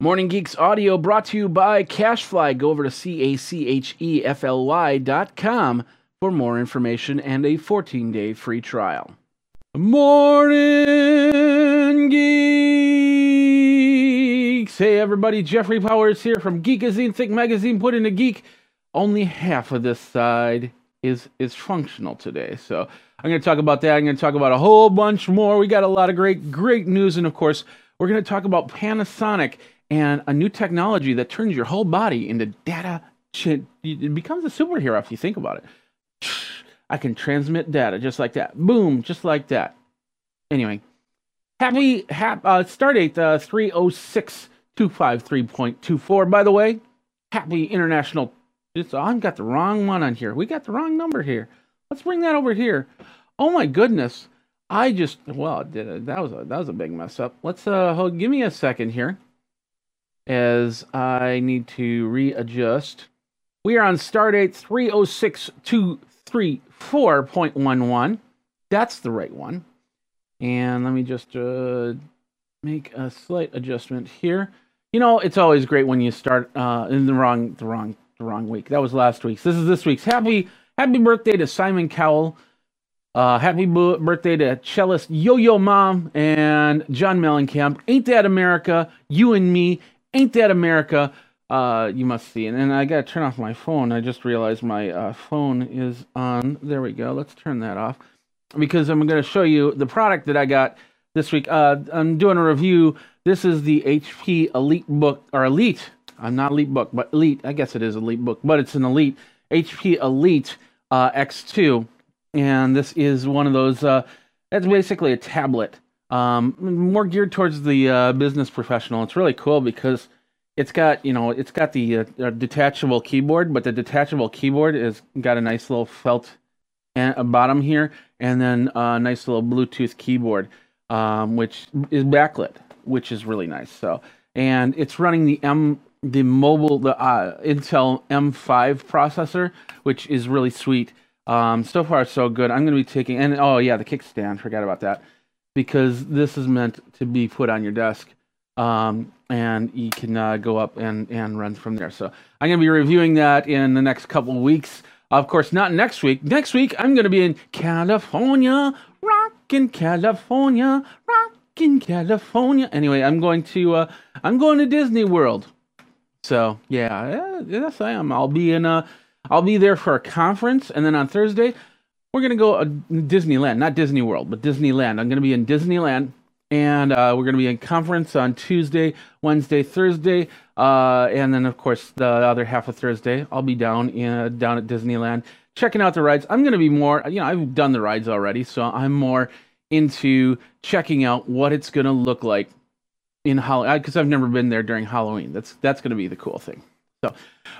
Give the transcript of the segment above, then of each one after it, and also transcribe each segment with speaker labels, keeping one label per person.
Speaker 1: Morning Geeks audio brought to you by CacheFly. Go over to C A C H E F L Y dot com for more information and a 14 day free trial. Morning Geeks! Hey everybody, Jeffrey Powers here from Geekazine Think Magazine. Put in a geek. Only half of this side is is functional today. So I'm going to talk about that. I'm going to talk about a whole bunch more. We got a lot of great great news, and of course, we're going to talk about Panasonic and a new technology that turns your whole body into data. It becomes a superhero if you think about it. I can transmit data just like that. Boom, just like that. Anyway, happy, happy uh, start date uh, 306 253.24. By the way, happy international. It's, oh, I've got the wrong one on here. We got the wrong number here. Let's bring that over here. Oh my goodness. I just well, that was a that was a big mess up. Let's uh hold, give me a second here as I need to readjust. We are on stardate 306234.11. That's the right one. And let me just uh, make a slight adjustment here. You know, it's always great when you start uh, in the wrong, the wrong, the wrong week. That was last week's. This is this week's. Happy, happy birthday to Simon Cowell. Uh, happy birthday to cellist Yo Yo Ma and John Mellencamp. Ain't that America? You and me. Ain't that America? Uh, you must see. And, and I got to turn off my phone. I just realized my uh, phone is on. There we go. Let's turn that off because I'm to show you the product that I got this week. Uh, I'm doing a review. This is the HP Elite book or Elite. I'm not Elite book, but Elite. I guess it is Elite book, but it's an Elite HP Elite uh, X2, and this is one of those. Uh, it's basically a tablet um, more geared towards the uh, business professional. It's really cool because it's got you know it's got the uh, uh detachable keyboard, but the detachable keyboard has got a nice little felt a bottom here, and then a nice little Bluetooth keyboard, um, which is backlit, which is really nice. So and it's running the M the mobile the uh, Intel M5 processor, which is really sweet. Um, so far so good. I'm going to be taking and oh yeah, the kickstand. Forgot about that because this is meant to be put on your desk um, and you can uh, go up and, and run from there. So I'm going to be reviewing that in the next couple weeks. Of course, not next week. Next week, I'm going to be in California, rockin' California, rockin' California. Anyway, I'm going to uh, I'm going to Disney World. So yeah, yes I am. I'll be in a I'll be there for a conference, and then on Thursday we're gonna go uh, Disneyland, not Disney World, but Disneyland. I'm gonna be in Disneyland, and uh, we're gonna be in conference on Tuesday, Wednesday, Thursday, uh, and then of course the other half of Thursday I'll be down in down at Disneyland checking out the rides. I'm gonna be more, you know, I've done the rides already, so I'm more into checking out what it's gonna look like in Halloween because I've never been there during Halloween. That's that's gonna be the cool thing. So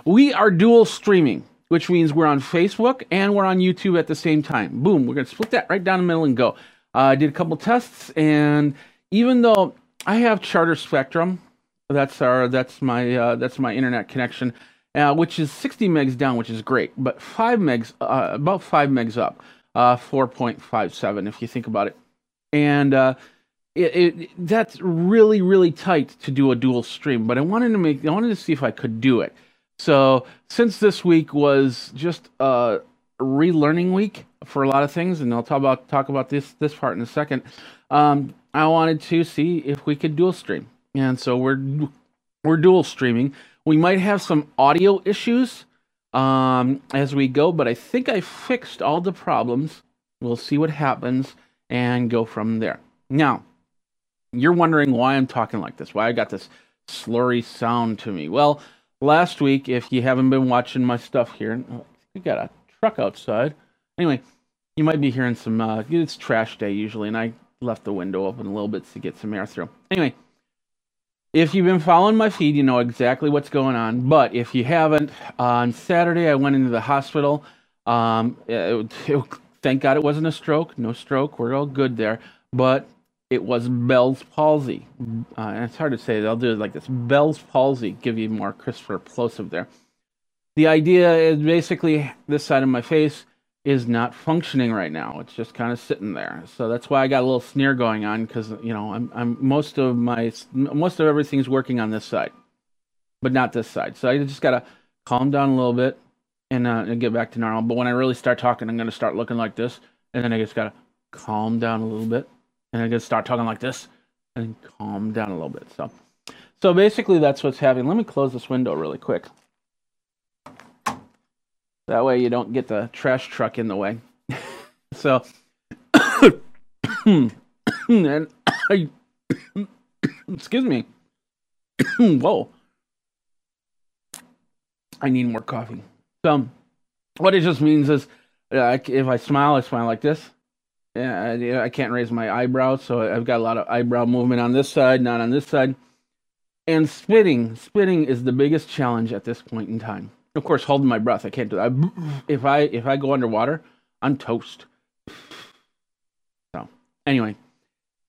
Speaker 1: we are dual streaming which means we're on Facebook and we're on YouTube at the same time. Boom, we're going to split that right down the middle and go. Uh, I did a couple tests, and even though I have Charter Spectrum, that's our that's my uh, that's my internet connection, uh, which is 60 megs down, which is great, but five megs, uh, about five megs up, uh, 4.57 if you think about it, and uh, it, it, that's really really tight to do a dual stream. But I wanted to make I wanted to see if I could do it. So since this week was just a relearning week for a lot of things, and I'll talk about talk about this this part in a second. Um, I wanted to see if we could dual stream, and so we're we're dual streaming. We might have some audio issues um, as we go, but I think I fixed all the problems. We'll see what happens and go from there. Now, you're wondering why I'm talking like this, why I got this slurry sound to me. Well, last week, if you haven't been watching my stuff here, oh, we got a truck outside. Anyway, you might be hearing some. Uh, it's trash day usually, and I left the window open a little bit to get some air through. Anyway, if you've been following my feed, you know exactly what's going on. But if you haven't, on Saturday I went into the hospital. Um, it, it, thank God it wasn't a stroke. No stroke. We're all good there. But it was Bell's palsy. Uh, it's hard to say. They'll do it like this. Bell's palsy. Give you more Christopher plosive there. The idea is basically this side of my face is not functioning right now. It's just kind of sitting there. So that's why I got a little sneer going on because you know I'm I'm most of my most of everything's working on this side, but not this side. So I just gotta calm down a little bit and, uh, and get back to normal. But when I really start talking, I'm gonna start looking like this, and then I just gotta calm down a little bit, and I gotta start talking like this, and calm down a little bit. So so basically that's what's happening. Let me close this window really quick. That way you don't get the trash truck in the way. so, and I, excuse me. Whoa. I need more coffee. So, what it just means is, if I smile, I smile like this. Yeah, I can't raise my eyebrows, so I've got a lot of eyebrow movement on this side, not on this side. And spitting, spitting is the biggest challenge at this point in time of course, holding my breath. I can't do that. If I if I go underwater, I'm toast. So anyway,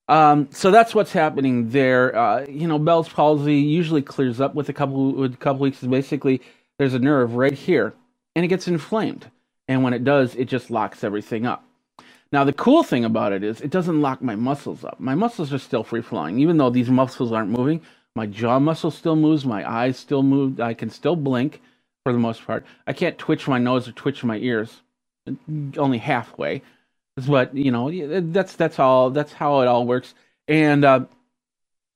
Speaker 1: um, so that's what's happening there. Uh, you know, Bell's palsy usually clears up with a couple with a couple weeks. Basically, there's a nerve right here, and it gets inflamed, and when it does, it just locks everything up. Now, the cool thing about it is it doesn't lock my muscles up. My muscles are still free flowing, even though these muscles aren't moving. My jaw muscle still moves. My eyes still move. I can still blink for the most part. I can't twitch my nose or twitch my ears, only halfway. But you know, that's that's all. That's how it all works. And uh,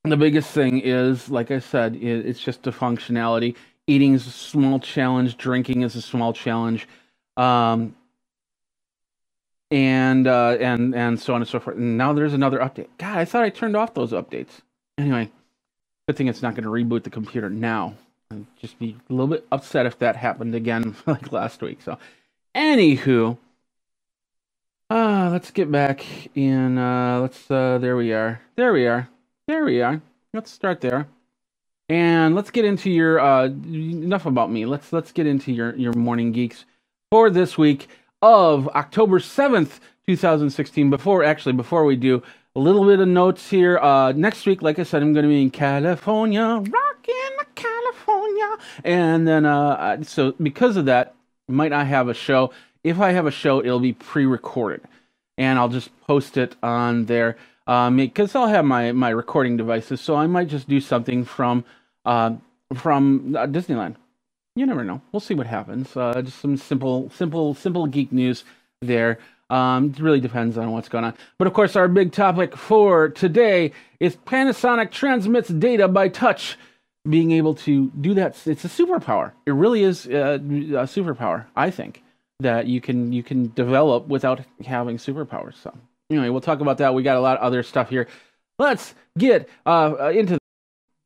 Speaker 1: the biggest thing is, like I said, it's just the functionality. Eating is a small challenge. Drinking is a small challenge. Um, and uh, and and so on and so forth. And now there's another update. God, I thought I turned off those updates. Anyway, good thing it's not going to reboot the computer now. I'd just be a little bit upset if that happened again like last week. So, anywho, uh, let's get back in. Uh, let's. Uh, there we are. There we are. There we are. Let's start there, and let's get into your. Uh, enough about me. Let's let's get into your your morning geeks for this week of October seventh, two thousand sixteen. Before actually, before we do a little bit of notes here. Uh, next week, like I said, I'm going to be in California, rocking California, and then uh, so because of that, might not have a show. If I have a show, it'll be pre-recorded, and I'll just post it on there because um, I'll have my my recording devices. So I might just do something from uh, from uh, Disneyland. You never know. We'll see what happens. Uh, just some simple, simple, simple geek news there. Um, it really depends on what's going on. But of course, our big topic for today is Panasonic transmits data by touch. Being able to do that, it's a superpower. It really is a, a superpower, I think, that you can you can develop without having superpowers. So anyway, we'll talk about that. We got a lot of other stuff here. Let's get uh, uh into.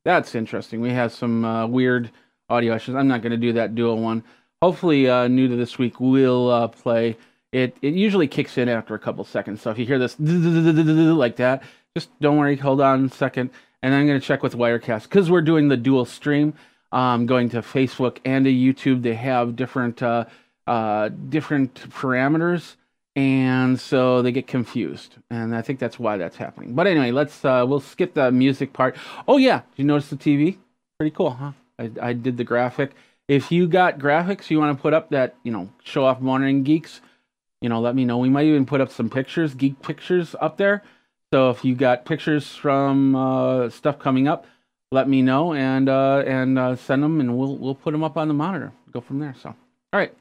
Speaker 1: That's interesting. We have some uh, weird audio issues. I'm not going to do that dual one. Hopefully, uh, new to this week will uh, play it it usually kicks in after a couple seconds. So if you hear this like that, just don't worry, hold on a second, and I'm going to check with Wirecast because we're doing the dual stream. Um, going to Facebook and to YouTube, they have different uh, uh, different parameters, and so they get confused. And I think that's why that's happening. But anyway, let's uh, we'll skip the music part. Oh yeah, did you notice the TV? Pretty cool, huh? I, I did the graphic. If you got graphics you want to put up that you know show off morning geeks, you know, let me know. We might even put up some pictures, geek pictures up there. So if you got pictures from uh, stuff coming up, let me know and uh, and uh, send them, and we'll we'll put them up on the monitor. Go from there. So, all right,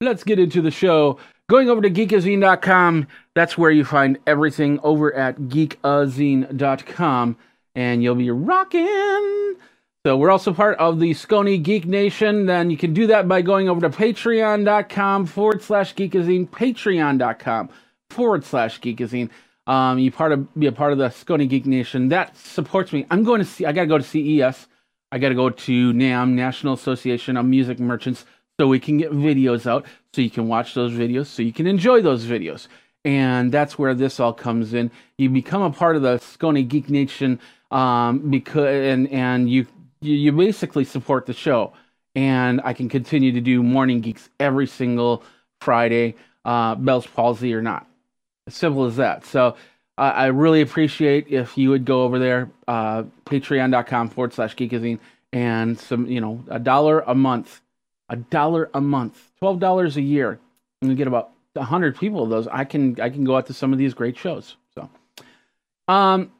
Speaker 1: let's get into the show. Going over to geekazine.com, that's where you find everything over at geekazine.com, and you'll be rocking so we're also part of the Scony Geek Nation. Then you can do that by going over to patreon.com forward slash geekazine, patreon.com forward slash geekazine. Um, you part of be a part of the Scony Geek Nation. That supports me. I'm going to see I gotta go to CES. I gotta go to NAMM, National Association of Music Merchants, so we can get videos out, so you can watch those videos, so you can enjoy those videos. And that's where this all comes in. You become a part of the Scony Geek Nation um, because and and you you, you basically support the show. And I can continue to do Morning Geeks every single Friday, uh, Bell's Palsy or not. As simple as that. So uh, I really appreciate if you would go over there, uh, patreon.com forward slash geekazine, and some, you know, a dollar a month, a dollar a month, $12 a year. And you get about hundred people of those, I can I can go out to some of these great shows. So, um,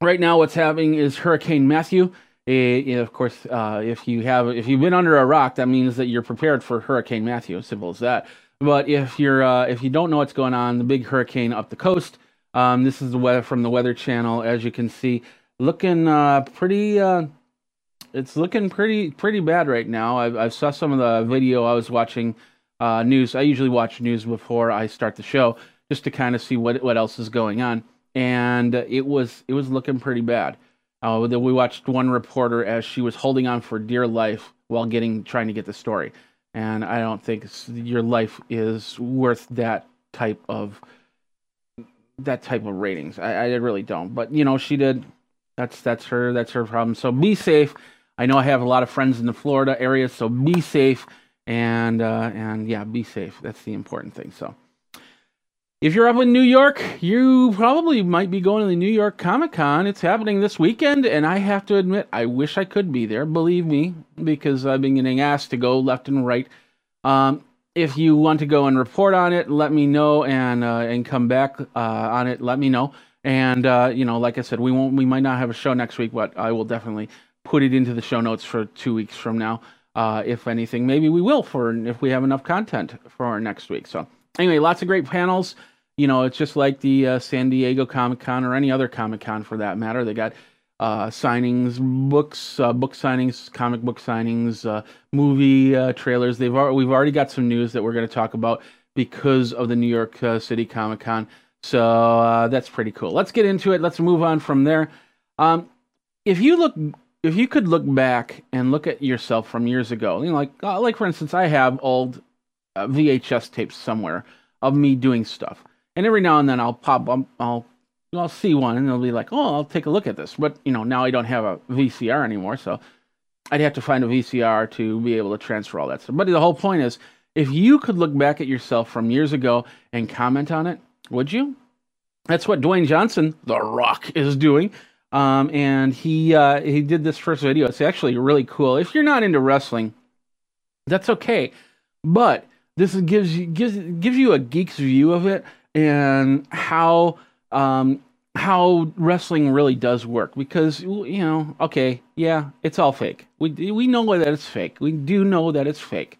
Speaker 1: right now what's happening is Hurricane Matthew. It, of course, uh, if you have if you've been under a rock, that means that you're prepared for Hurricane Matthew. Simple as that. But if you're uh, if you don't know what's going on, the big hurricane up the coast. Um, this is the weather from the Weather Channel, as you can see, looking uh, pretty. Uh, it's looking pretty pretty bad right now. I, I saw some of the video I was watching uh, news. I usually watch news before I start the show just to kind of see what what else is going on, and it was it was looking pretty bad. Uh, we watched one reporter as she was holding on for dear life while getting trying to get the story, and I don't think your life is worth that type of that type of ratings. I, I really don't. But you know, she did. That's that's her that's her problem. So be safe. I know I have a lot of friends in the Florida area, so be safe and uh, and yeah, be safe. That's the important thing. So. If you're up in New York, you probably might be going to the New York Comic Con. It's happening this weekend, and I have to admit, I wish I could be there, believe me, because I've been getting asked to go left and right. Um, if you want to go and report on it, let me know and uh, and come back uh, on it. Let me know. And uh, you know, like I said, we won't. We might not have a show next week, but I will definitely put it into the show notes for two weeks from now. Uh, if anything, maybe we will for if we have enough content for our next week. So anyway, lots of great panels you know, it's just like the uh, San Diego Comic Con or any other Comic Con for that matter. They got uh, signings, books, uh, book signings, comic book signings, uh, movie uh, trailers. They've we've already got some news that we're going to talk about because of the New York uh, City Comic Con. So that's pretty cool. Let's get into it. Let's move on from there. Um, if you look, if you could look back and look at yourself from years ago, you know, like like for instance, I have old VHS tapes somewhere of me doing stuff and every now and then I'll pop, I'll, I'll, I'll see one, and they'll be like, "Oh, I'll take a look at this." But you know, now I don't have a VCR anymore, so I'd have to find a VCR to be able to transfer all that stuff. But the whole point is, if you could look back at yourself from years ago and comment on it, would you? That's what Dwayne Johnson, The Rock, is doing. Um, and he uh, he did this first video. It's actually really cool. If you're not into wrestling, that's okay. But this gives you gives gives you a geek's view of it and how um, how wrestling really does work because you know okay yeah it's all fake. We we know that it's fake. We do know that it's fake.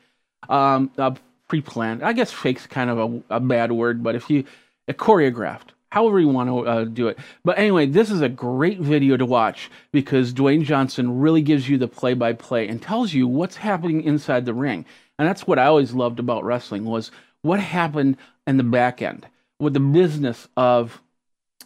Speaker 1: Um uh, pre-planned i guess fake's kind of a, a bad word but if you uh, choreographed however you want to uh, do it. But anyway this is a great video to watch because dwayne johnson really gives you the play-by-play and tells you what's happening inside the ring and that's what i always loved about wrestling was what happened in the back end with the business of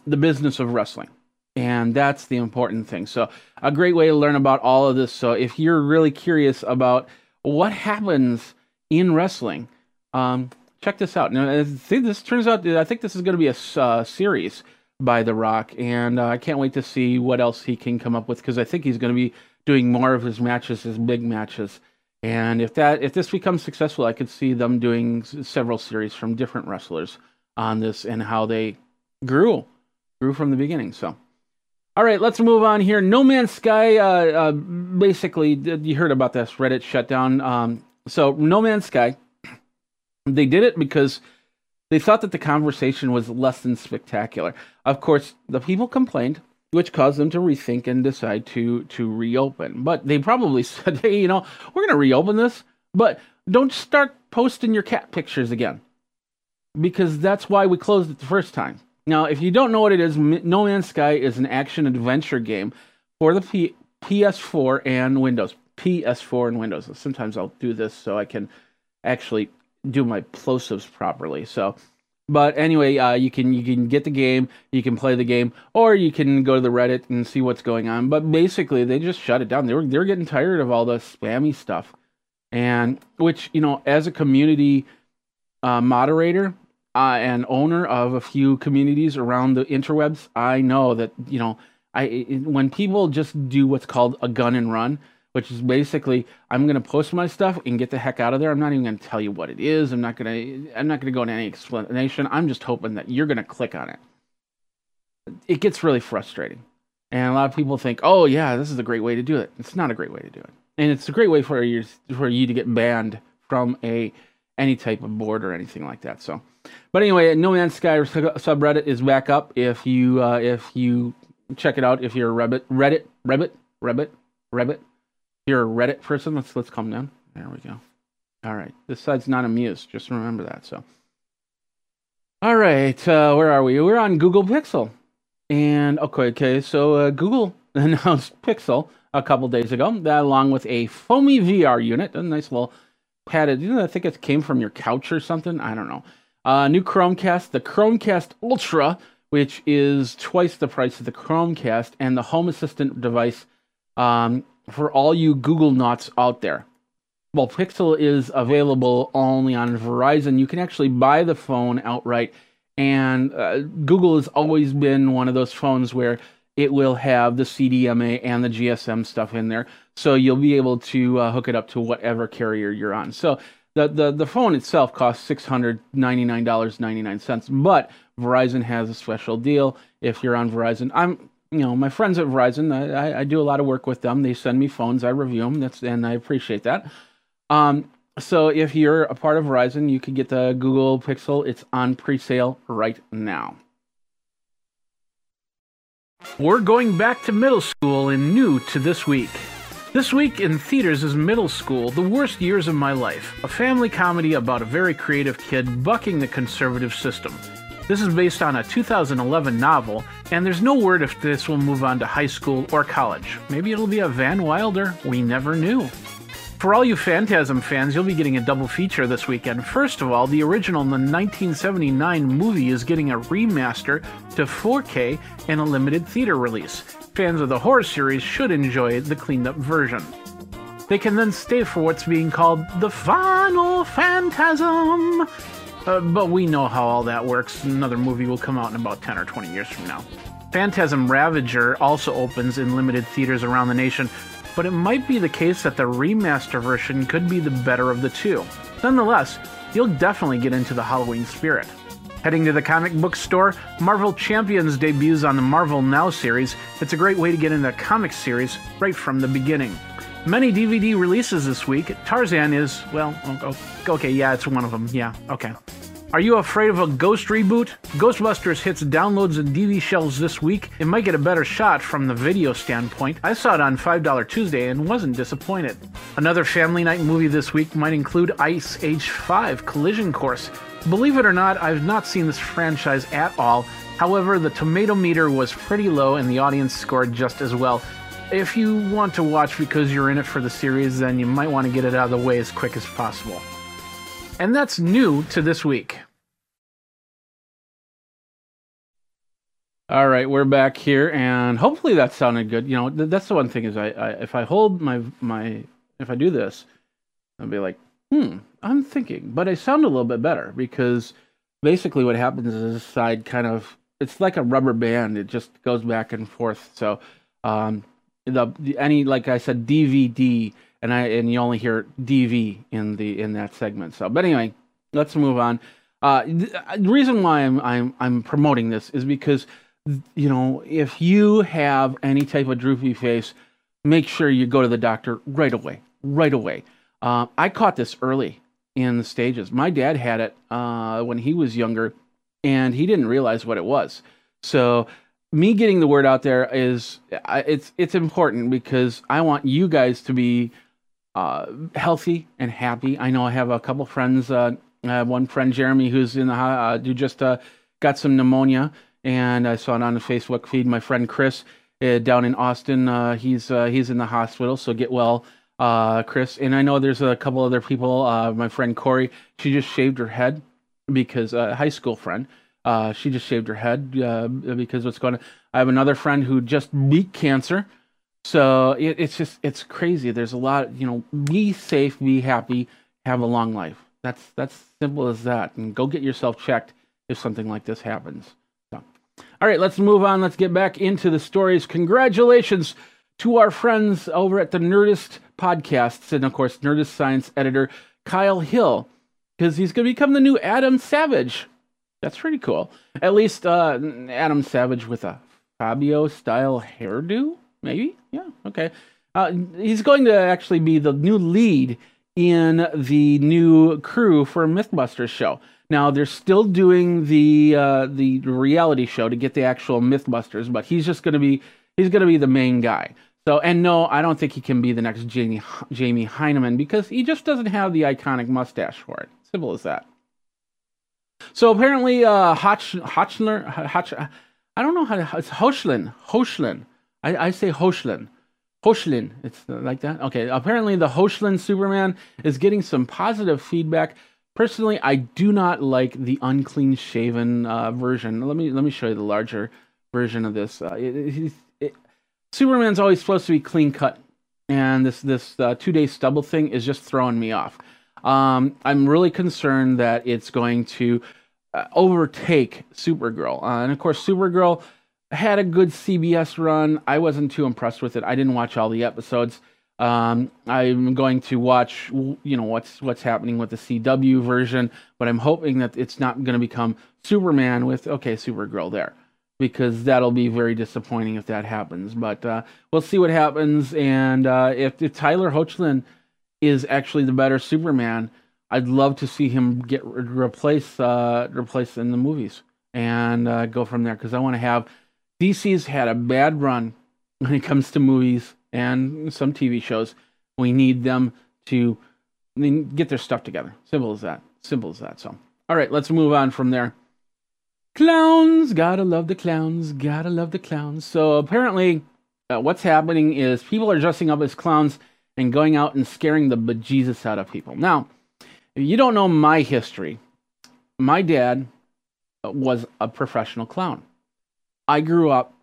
Speaker 1: the business of wrestling. And that's the important thing. So, a great way to learn about all of this. So, if you're really curious about what happens in wrestling, um, check this out. Now, I think this turns out, I think this is going to be a uh, series by The Rock, and uh, I can't wait to see what else he can come up with because I think he's going to be doing more of his matches, his big matches. And if that, if this becomes successful, I could see them doing several series from different wrestlers on this and how they grew, grew from the beginning. So, all right, let's move on here. No Man's Sky, uh, uh, basically, you heard about this Reddit shutdown. Um, so, No Man's Sky, they did it because they thought that the conversation was less than spectacular. Of course, the people complained, which caused them to rethink and decide to to reopen. But they probably said, "Hey, you know, we're going to reopen this, but don't start posting your cat pictures again." because that's why we closed it the first time. Now, if you don't know what it is, No Man's Sky is an action adventure game for the P- PS4 and Windows. PS4 and Windows. Sometimes I'll do this so I can actually do my plosives properly. So, but anyway, uh, you can you can get the game, you can play the game, or you can go to the Reddit and see what's going on. But basically, they just shut it down. They were they were getting tired of all the spammy stuff, and which you know, as a community uh, moderator uh, and owner of a few communities around the interwebs, I know that you know I when people just do what's called a gun and run, which is basically I'm going to post my stuff and get the heck out of there. I'm not even going to tell you what it is. I'm not going to I'm not going to go into any explanation. I'm just hoping that you're going to click on it. It gets really frustrating. And a lot of people think, "Oh yeah, this is a great way to do it." It's not a great way to do it. And it's a great way for you for you to get banned from a any type of board or anything like that. So, but anyway, No Man's Sky subreddit is back up. If you uh, if you check it out, if you're a Reddit Reddit Reddit Reddit Reddit, you're a Reddit person, let's let's calm down. There we go. All right, this side's not amused. Just remember that. So, all right, uh, where are we? We're on Google Pixel, and okay, okay. So uh, Google announced Pixel a couple days ago, that along with a foamy VR unit, a nice little padded. You know, I think it came from your couch or something. I don't know. Uh, new Chromecast, the Chromecast Ultra, which is twice the price of the Chromecast, and the Home Assistant device um, for all you Google nuts out there. Well, Pixel is available only on Verizon. You can actually buy the phone outright, and uh, Google has always been one of those phones where it will have the CDMA and the GSM stuff in there. So you'll be able to uh, hook it up to whatever carrier you're on. So the, the, the phone itself costs $699.99, but Verizon has a special deal if you're on Verizon. I'm, you know, my friends at Verizon, I, I do a lot of work with them. They send me phones, I review them, that's, and I appreciate that. Um, so if you're a part of Verizon, you could get the Google Pixel. It's on pre-sale right now.
Speaker 2: We're going back to middle school and new to this week. This week in theaters is Middle School, The Worst Years of My Life, a family comedy about a very creative kid bucking the conservative system. This is based on a 2011 novel, and there's no word if this will move on to high school or college. Maybe it'll be a Van Wilder, we never knew. For all you Phantasm fans, you'll be getting a double feature this weekend. First of all, the original the 1979 movie is getting a remaster to 4K and a limited theater release. Fans of the horror series should enjoy the cleaned up version. They can then stay for what's being called the Final Phantasm. Uh, but we know how all that works. Another movie will come out in about 10 or 20 years from now. Phantasm Ravager also opens in limited theaters around the nation but it might be the case that the remaster version could be the better of the two. Nonetheless, you'll definitely get into the Halloween spirit. Heading to the comic book store, Marvel Champions debuts on the Marvel Now series. It's a great way to get into the comic series right from the beginning. Many DVD releases this week. Tarzan is, well, oh, oh, okay, yeah, it's one of them. Yeah, okay. Are you afraid of a Ghost reboot? Ghostbusters hits downloads and DVD shelves this week. It might get a better shot from the video standpoint. I saw it on $5 Tuesday and wasn't disappointed. Another family night movie this week might include Ice Age 5 Collision Course. Believe it or not, I've not seen this franchise at all. However, the tomato meter was pretty low and the audience scored just as well. If you want to watch because you're in it for the series, then you might want to get it out of the way as quick as possible. And that's new to this week.
Speaker 1: All right, we're back here, and hopefully that sounded good. You know, th- that's the one thing is I, I if I hold my my if I do this, I'll be like, hmm, I'm thinking, but I sound a little bit better because basically what happens is this side kind of it's like a rubber band. It just goes back and forth. So um, the, the any like I said DVD and I and you only hear DV in the in that segment. So, but anyway, let's move on. Uh, the, the reason why I'm I'm I'm promoting this is because you know if you have any type of droopy face, make sure you go to the doctor right away, right away. Uh, I caught this early in the stages. My dad had it uh, when he was younger, and he didn't realize what it was. So me getting the word out there is it's it's important because I want you guys to be uh, healthy and happy. I know I have a couple friends. Uh, I have one friend, Jeremy, who's in the uh, who just uh, got some pneumonia, and I saw it on the Facebook feed. My friend Chris uh, down in Austin, uh, he's uh, he's in the hospital, so get well, Chris. And I know there's a couple other people. My friend Corey, she just shaved her head because uh, high school friend. Uh, she just shaved her head uh, because what's going on. I have another friend who just beat cancer. So it, it's just it's crazy. There's a lot. You know, be safe, be happy, have a long life. That's that's simple as that. And go get yourself checked if something like this happens. So, all right, let's move on. Let's get back into the stories. Congratulations to our friends over at the Nerdist podcasts, and of course, Nerdist Science editor Kyle Hill, because he's going to become the new Adam Savage. That's pretty cool. At least uh, Adam Savage with a Fabio style hairdo maybe. Yeah. Okay. Uh, he's going to actually be the new lead in the new crew for MythBusters show. Now they're still doing the uh, the reality show to get the actual MythBusters, but he's just going to be he's going to be the main guy. So and no, I don't think he can be the next Jamie Jamie Hyneman because he just doesn't have the iconic mustache for it. Simple as that. So apparently, uh, Hotch, Hotchler, Hotch, I don't know how to, it's Hoshlin, Hoshlin. I, I say Hoshlin. Hoshlin, it's like that. Okay, apparently the Hoshlin Superman is getting some positive feedback. Personally, I do not like the unclean shaven uh, version. Let me let me show you the larger version of this. Uh, it, it, Superman's always supposed to be clean cut, and this this uh, two day stubble thing is just throwing me off. Um, I'm really concerned that it's going to uh, overtake Supergirl. Uh, and of course, Supergirl had a good CBS run. I wasn't too impressed with it. I didn't watch all the episodes. Um, I'm going to watch, you know, what's what's happening with the CW version, but I'm hoping that it's not going to become Superman with okay, Supergirl there, because that'll be very disappointing if that happens. But uh, we'll see what happens, and uh, if, if Tyler Hoechlin is actually the better Superman, I'd love to see him get replaced uh, replaced in the movies and uh, go from there because I want to have DC's had a bad run when it comes to movies and some TV shows. We need them to get their stuff together. Simple as that. Simple as that. So, all right, let's move on from there. Clowns, gotta love the clowns, gotta love the clowns. So apparently, uh, what's happening is people are dressing up as clowns and going out and scaring the bejesus out of people. Now, you don't know my history, my dad was a professional clown. I grew up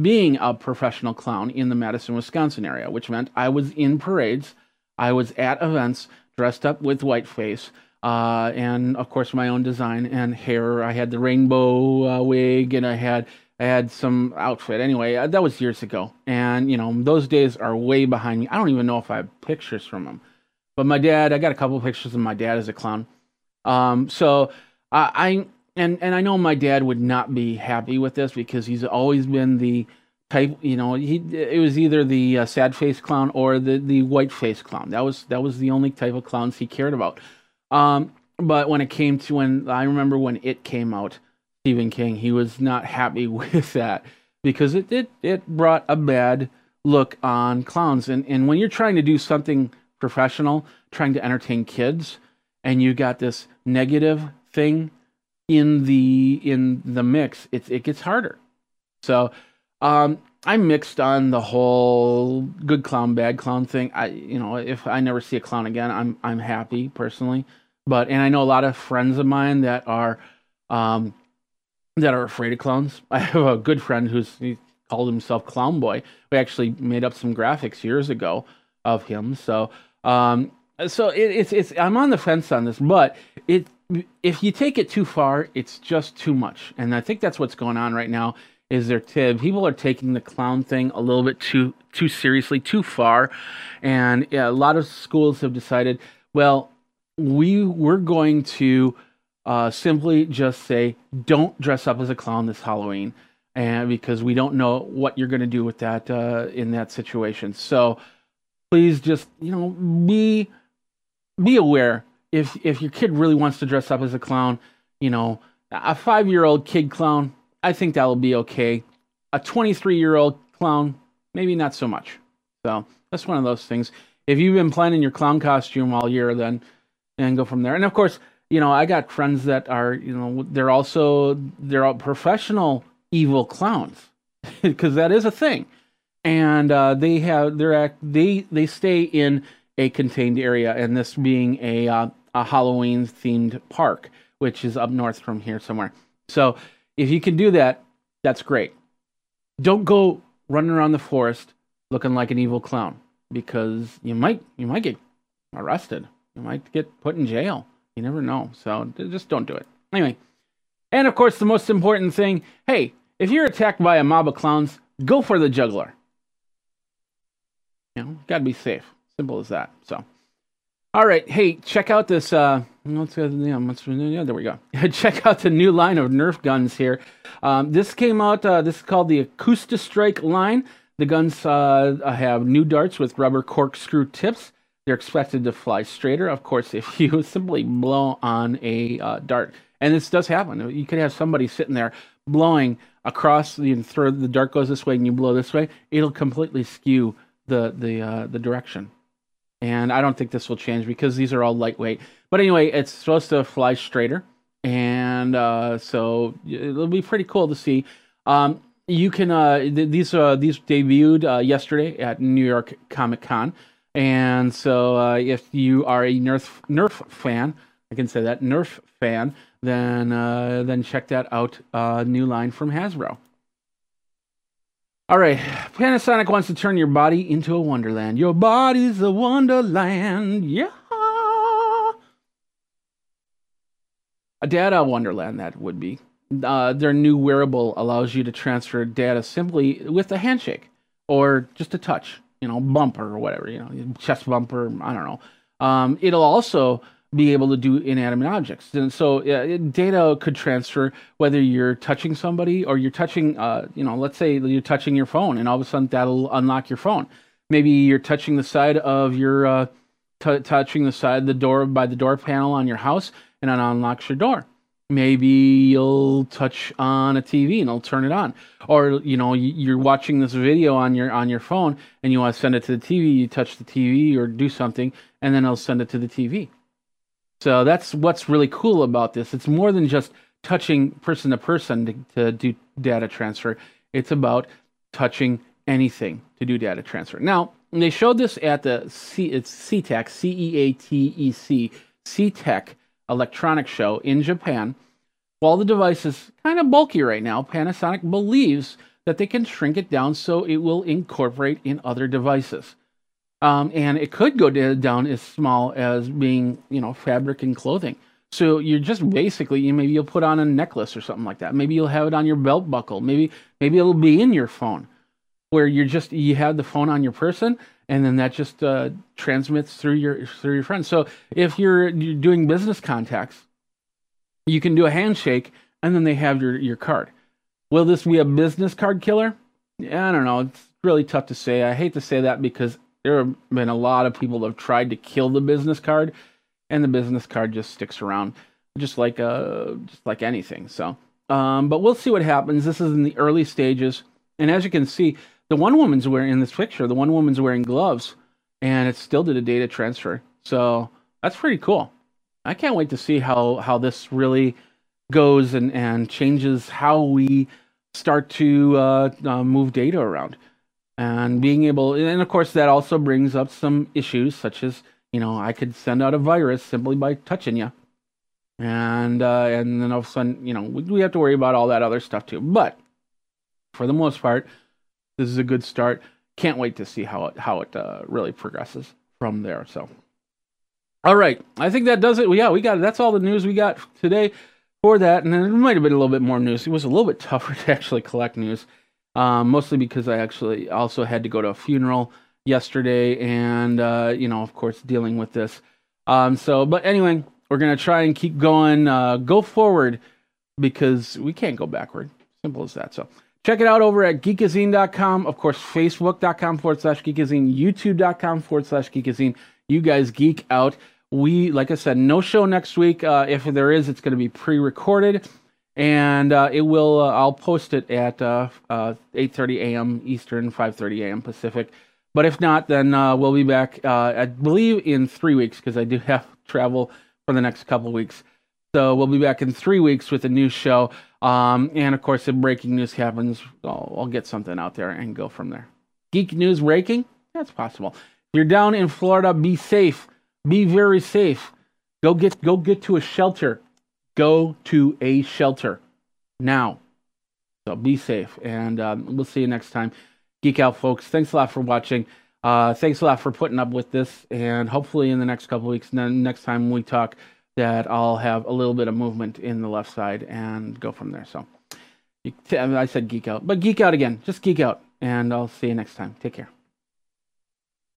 Speaker 1: being a professional clown in the Madison, Wisconsin area, which meant I was in parades, I was at events dressed up with whiteface, uh, and of course my own design and hair. I had the rainbow uh, wig, and I had I had some outfit. Anyway, uh, that was years ago, and you know those days are way behind me. I don't even know if I have pictures from them. But my dad, I got a couple of pictures of my dad as a clown. Um, so I, I and and I know my dad would not be happy with this because he's always been the type. You know, he it was either the uh, sad face clown or the the white face clown. That was that was the only type of clowns he cared about. Um, but when it came to when I remember when it came out, Stephen King, he was not happy with that because it it it brought a bad look on clowns. And and when you're trying to do something professional trying to entertain kids and you got this negative thing in the in the mix it, it gets harder. So um i'm mixed on the whole good clown bad clown thing. I you know if i never see a clown again i'm i'm happy personally. But and i know a lot of friends of mine that are um that are afraid of clowns i have a good friend who's he called himself clown boy we actually made up some graphics years ago of him so um, so it, it's it's I'm on the fence on this, but it if you take it too far, it's just too much, and I think that's what's going on right now. Is there tib? People are taking the clown thing a little bit too too seriously, too far, and yeah, a lot of schools have decided, well, we we're going to uh, simply just say, don't dress up as a clown this Halloween, and because we don't know what you're going to do with that uh, in that situation. So please just you know be be aware. If if your kid really wants to dress up as a clown you know a five year old kid clown i think that'll be okay. A 23 year old clown maybe not so much. So that's one of those things. If you've been planning your clown costume all year then and go from there. And of course you know i got friends that are you know they're also they're all professional evil clowns because that is a thing and uh, they have they're act they they stay in a contained area, and this being a uh, a Halloween themed park, which is up north from here somewhere. So if you can do that, that's great. Don't go running around the forest looking like an evil clown because you might you might get arrested. You might get put in jail. You never know. So just don't do it. Anyway, and of course the most important thing, hey, if you're attacked by a mob of clowns, go for the juggler. You know, got to be safe. Simple as that. So, all right. Hey, check out this. Uh, let's go. Yeah, let's, yeah, there we go. check out the new line of Nerf guns here. Um, this came out. Uh, this is called the AccuStrike line. The guns uh, have new darts with rubber corkscrew tips. They're expected to fly straighter. Of course, if you simply blow on a uh, dart, and this does happen, you could have somebody sitting there blowing across the throw the dart goes this way and you blow this way, it'll completely skew the the uh, the direction. And I don't think this will change because these are all lightweight. But anyway, it's supposed to fly straighter, and uh, so it'll be pretty cool to see. Um, you can uh, th- these uh, these debuted uh, yesterday at New York Comic Con, and so uh, if you are a Nerf Nerf fan, I can say that Nerf fan, then uh, then check that out. Uh, new line from Hasbro. All right, Panasonic wants to turn your body into a wonderland. Your body's a wonderland, yeah. A data wonderland that would be. Uh, their new wearable allows you to transfer data simply with a handshake or just a touch, you know, bumper or whatever, you know, chest bumper. I don't know. Um, it'll also be able to do inanimate objects. And so uh, data could transfer whether you're touching somebody or you're touching, uh, you know, let's say you're touching your phone and all of a sudden that'll unlock your phone. Maybe you're touching the side of your, uh, t- touching the side the door by the door panel on your house and it unlocks your door. Maybe you'll touch on a TV and it'll turn it on. Or, you know, you're watching this video on your on your phone and you want to send it to the TV, you touch the TV or do something and then it'll send it to the TV. So that's what's really cool about this. It's more than just touching person to person to, to do data transfer. It's about touching anything to do data transfer. Now, they showed this at the C, it's CEATEC, C E A T E C, CEATEC electronics show in Japan. While the device is kind of bulky right now, Panasonic believes that they can shrink it down so it will incorporate in other devices. Um, and it could go down as small as being, you know, fabric and clothing. So you're just basically, you maybe you'll put on a necklace or something like that. Maybe you'll have it on your belt buckle. Maybe maybe it'll be in your phone, where you're just you have the phone on your person, and then that just uh, transmits through your through your friends. So if you're, you're doing business contacts, you can do a handshake, and then they have your your card. Will this be a business card killer? Yeah, I don't know. It's really tough to say. I hate to say that because there have been a lot of people that have tried to kill the business card, and the business card just sticks around, just like uh, just like anything. So, um, but we'll see what happens. This is in the early stages, and as you can see, the one woman's wearing in this picture, the one woman's wearing gloves, and it still did a data transfer. So that's pretty cool. I can't wait to see how how this really goes and and changes how we start to uh, uh, move data around and being able and of course that also brings up some issues such as you know i could send out a virus simply by touching you and uh, and then all of a sudden you know we, we have to worry about all that other stuff too but for the most part this is a good start can't wait to see how it how it uh, really progresses from there so all right i think that does it yeah we got it. that's all the news we got today for that and then there might have been a little bit more news it was a little bit tougher to actually collect news um, mostly because I actually also had to go to a funeral yesterday, and uh, you know, of course, dealing with this. Um, so, but anyway, we're gonna try and keep going, uh, go forward because we can't go backward. Simple as that. So. Check it out over at geekazine.com. Of course, facebook.com forward slash geekazine, youtube.com forward slash geekazine. You guys geek out. We, like I said, no show next week. Uh, if there is, it's going to be pre recorded and uh, it will. Uh, I'll post it at uh, 8:30 uh, a.m. Eastern, 5:30 a.m. Pacific. But if not, then uh, we'll be back. Uh, I believe in three weeks because I do have travel for the next couple weeks. So we'll be back in three weeks with a new show. Um, and of course, if breaking news happens, I'll, I'll get something out there and go from there. Geek news breaking? That's possible. If you're down in Florida, be safe. Be very safe. Go get go get to a shelter go to a shelter now. So be safe, and um, we'll see you next time. Geek out, folks. Thanks a lot for watching. Uh, thanks a lot for putting up with this, and hopefully in the next couple weeks, next time we talk, that I'll have a little bit of movement in the left side and go from there. So I said geek out, but geek out again. Just geek out, and I'll see you next time. Take care.